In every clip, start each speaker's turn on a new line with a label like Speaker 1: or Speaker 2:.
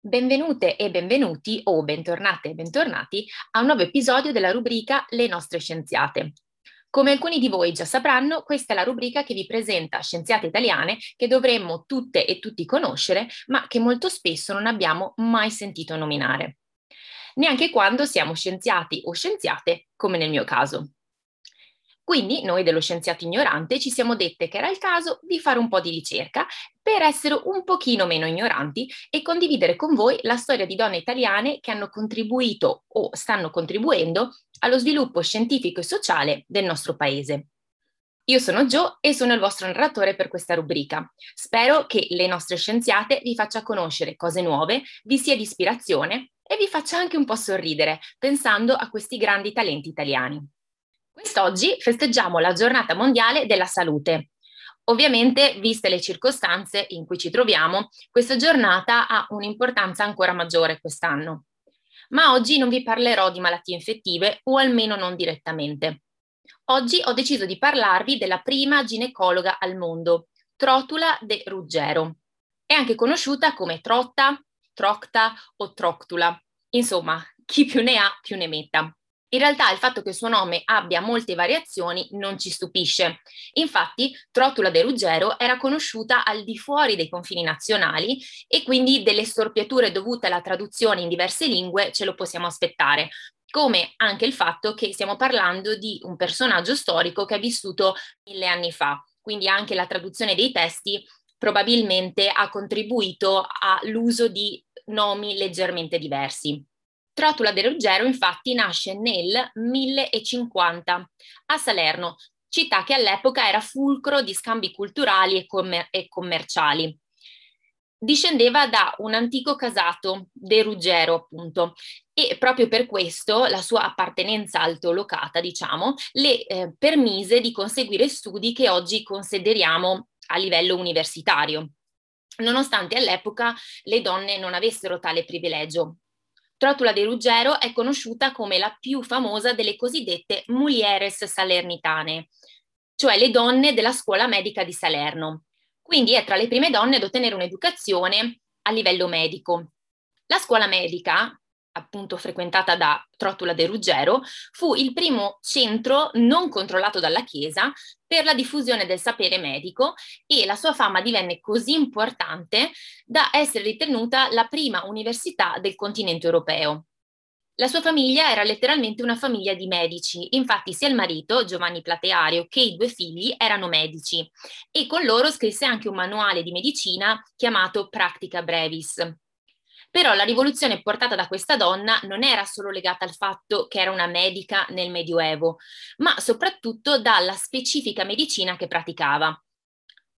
Speaker 1: Benvenute e benvenuti o bentornate e bentornati a un nuovo episodio della rubrica Le nostre scienziate. Come alcuni di voi già sapranno, questa è la rubrica che vi presenta scienziate italiane che dovremmo tutte e tutti conoscere, ma che molto spesso non abbiamo mai sentito nominare. Neanche quando siamo scienziati o scienziate, come nel mio caso. Quindi noi dello scienziato ignorante ci siamo dette che era il caso di fare un po' di ricerca per essere un pochino meno ignoranti e condividere con voi la storia di donne italiane che hanno contribuito o stanno contribuendo allo sviluppo scientifico e sociale del nostro paese. Io sono Gio e sono il vostro narratore per questa rubrica. Spero che le nostre scienziate vi faccia conoscere cose nuove, vi sia di ispirazione e vi faccia anche un po' sorridere pensando a questi grandi talenti italiani. Quest'oggi festeggiamo la giornata mondiale della salute. Ovviamente, viste le circostanze in cui ci troviamo, questa giornata ha un'importanza ancora maggiore quest'anno. Ma oggi non vi parlerò di malattie infettive, o almeno non direttamente. Oggi ho deciso di parlarvi della prima ginecologa al mondo, Trotula de Ruggero. È anche conosciuta come Trotta, Trocta o Troctula. Insomma, chi più ne ha più ne metta. In realtà il fatto che il suo nome abbia molte variazioni non ci stupisce. Infatti, Trotula de Ruggero era conosciuta al di fuori dei confini nazionali e quindi delle storpiature dovute alla traduzione in diverse lingue ce lo possiamo aspettare, come anche il fatto che stiamo parlando di un personaggio storico che è vissuto mille anni fa, quindi anche la traduzione dei testi probabilmente ha contribuito all'uso di nomi leggermente diversi. Trotula de Ruggero infatti nasce nel 1050 a Salerno, città che all'epoca era fulcro di scambi culturali e, commer- e commerciali. Discendeva da un antico casato, De Ruggero appunto, e proprio per questo la sua appartenenza altolocata, diciamo, le eh, permise di conseguire studi che oggi consideriamo a livello universitario, nonostante all'epoca le donne non avessero tale privilegio. Trotula de Ruggero è conosciuta come la più famosa delle cosiddette mulieres salernitane, cioè le donne della scuola medica di Salerno. Quindi è tra le prime donne ad ottenere un'educazione a livello medico. La scuola medica, appunto frequentata da Trotula de Ruggero, fu il primo centro non controllato dalla Chiesa per la diffusione del sapere medico e la sua fama divenne così importante da essere ritenuta la prima università del continente europeo. La sua famiglia era letteralmente una famiglia di medici, infatti sia il marito, Giovanni Plateario, che i due figli erano medici e con loro scrisse anche un manuale di medicina chiamato Practica Brevis. Però la rivoluzione portata da questa donna non era solo legata al fatto che era una medica nel Medioevo, ma soprattutto dalla specifica medicina che praticava.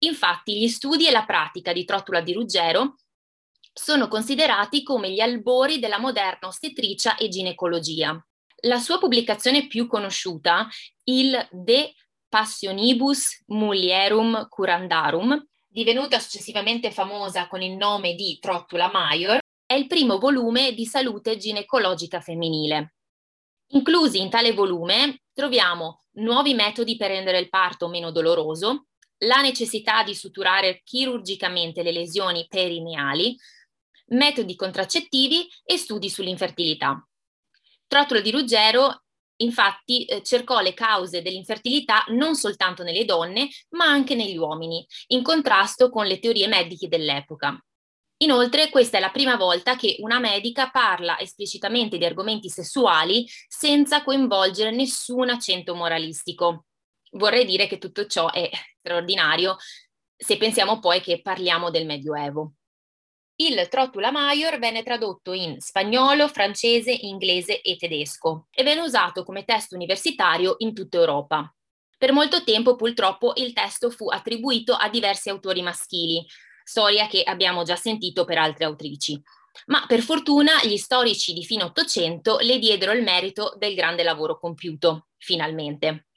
Speaker 1: Infatti gli studi e la pratica di Trotula di Ruggero sono considerati come gli albori della moderna ostetricia e ginecologia. La sua pubblicazione più conosciuta, il De Passionibus Mulierum Curandarum, divenuta successivamente famosa con il nome di Trottula Maior, è il primo volume di salute ginecologica femminile. Inclusi in tale volume troviamo nuovi metodi per rendere il parto meno doloroso, la necessità di suturare chirurgicamente le lesioni perineali, metodi contraccettivi e studi sull'infertilità. Trotolo di Ruggero infatti eh, cercò le cause dell'infertilità non soltanto nelle donne, ma anche negli uomini, in contrasto con le teorie mediche dell'epoca. Inoltre, questa è la prima volta che una medica parla esplicitamente di argomenti sessuali senza coinvolgere nessun accento moralistico. Vorrei dire che tutto ciò è straordinario se pensiamo poi che parliamo del Medioevo. Il Trotula Maior venne tradotto in spagnolo, francese, inglese e tedesco e venne usato come testo universitario in tutta Europa. Per molto tempo purtroppo il testo fu attribuito a diversi autori maschili, storia che abbiamo già sentito per altre autrici. Ma per fortuna gli storici di fine Ottocento le diedero il merito del grande lavoro compiuto, finalmente.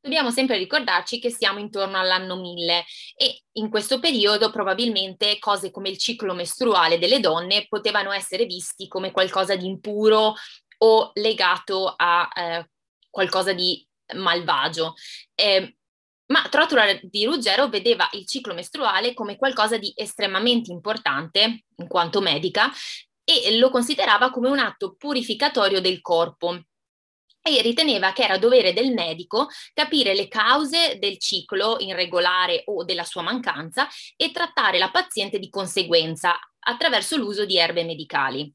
Speaker 1: Dobbiamo sempre ricordarci che siamo intorno all'anno 1000 e in questo periodo probabilmente cose come il ciclo mestruale delle donne potevano essere visti come qualcosa di impuro o legato a eh, qualcosa di malvagio. Eh, ma Trotula di Ruggero vedeva il ciclo mestruale come qualcosa di estremamente importante, in quanto medica, e lo considerava come un atto purificatorio del corpo e riteneva che era dovere del medico capire le cause del ciclo irregolare o della sua mancanza e trattare la paziente di conseguenza attraverso l'uso di erbe medicali.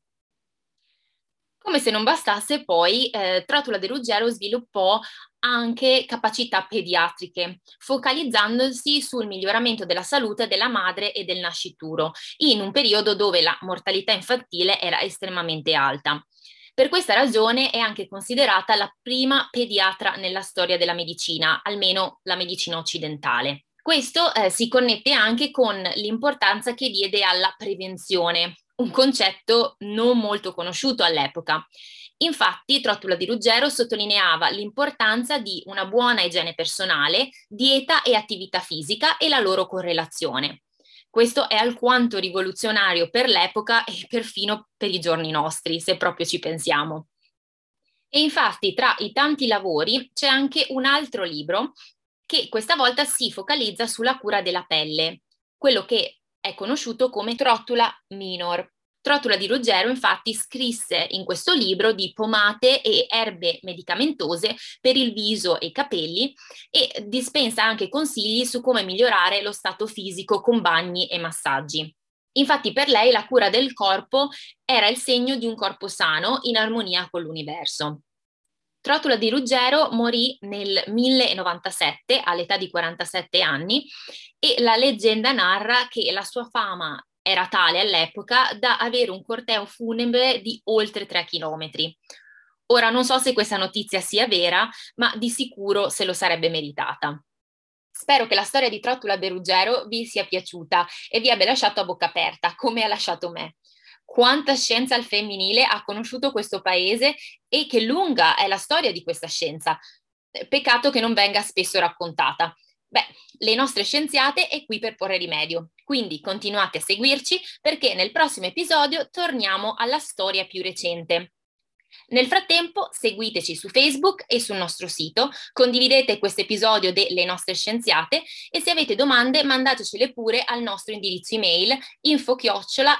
Speaker 1: Come se non bastasse, poi eh, Trotula de Ruggero sviluppò anche capacità pediatriche, focalizzandosi sul miglioramento della salute della madre e del nascituro, in un periodo dove la mortalità infantile era estremamente alta. Per questa ragione è anche considerata la prima pediatra nella storia della medicina, almeno la medicina occidentale. Questo eh, si connette anche con l'importanza che diede alla prevenzione, un concetto non molto conosciuto all'epoca. Infatti, Trottula di Ruggero sottolineava l'importanza di una buona igiene personale, dieta e attività fisica e la loro correlazione. Questo è alquanto rivoluzionario per l'epoca e perfino per i giorni nostri, se proprio ci pensiamo. E infatti tra i tanti lavori c'è anche un altro libro che questa volta si focalizza sulla cura della pelle, quello che è conosciuto come Trottula minor. Trottula di Ruggero infatti scrisse in questo libro di pomate e erbe medicamentose per il viso e i capelli e dispensa anche consigli su come migliorare lo stato fisico con bagni e massaggi. Infatti per lei la cura del corpo era il segno di un corpo sano in armonia con l'universo. Trotula di Ruggero morì nel 1097 all'età di 47 anni e la leggenda narra che la sua fama era tale all'epoca da avere un corteo funebre di oltre 3 chilometri. Ora non so se questa notizia sia vera, ma di sicuro se lo sarebbe meritata. Spero che la storia di Trottula Ruggero vi sia piaciuta e vi abbia lasciato a bocca aperta, come ha lasciato me quanta scienza al femminile ha conosciuto questo paese e che lunga è la storia di questa scienza. Peccato che non venga spesso raccontata. Beh, le nostre scienziate è qui per porre rimedio, quindi continuate a seguirci perché nel prossimo episodio torniamo alla storia più recente. Nel frattempo seguiteci su Facebook e sul nostro sito, condividete questo episodio delle nostre scienziate e se avete domande mandatecele pure al nostro indirizzo email info-chiocciola.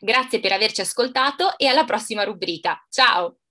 Speaker 1: Grazie per averci ascoltato e alla prossima rubrica. Ciao!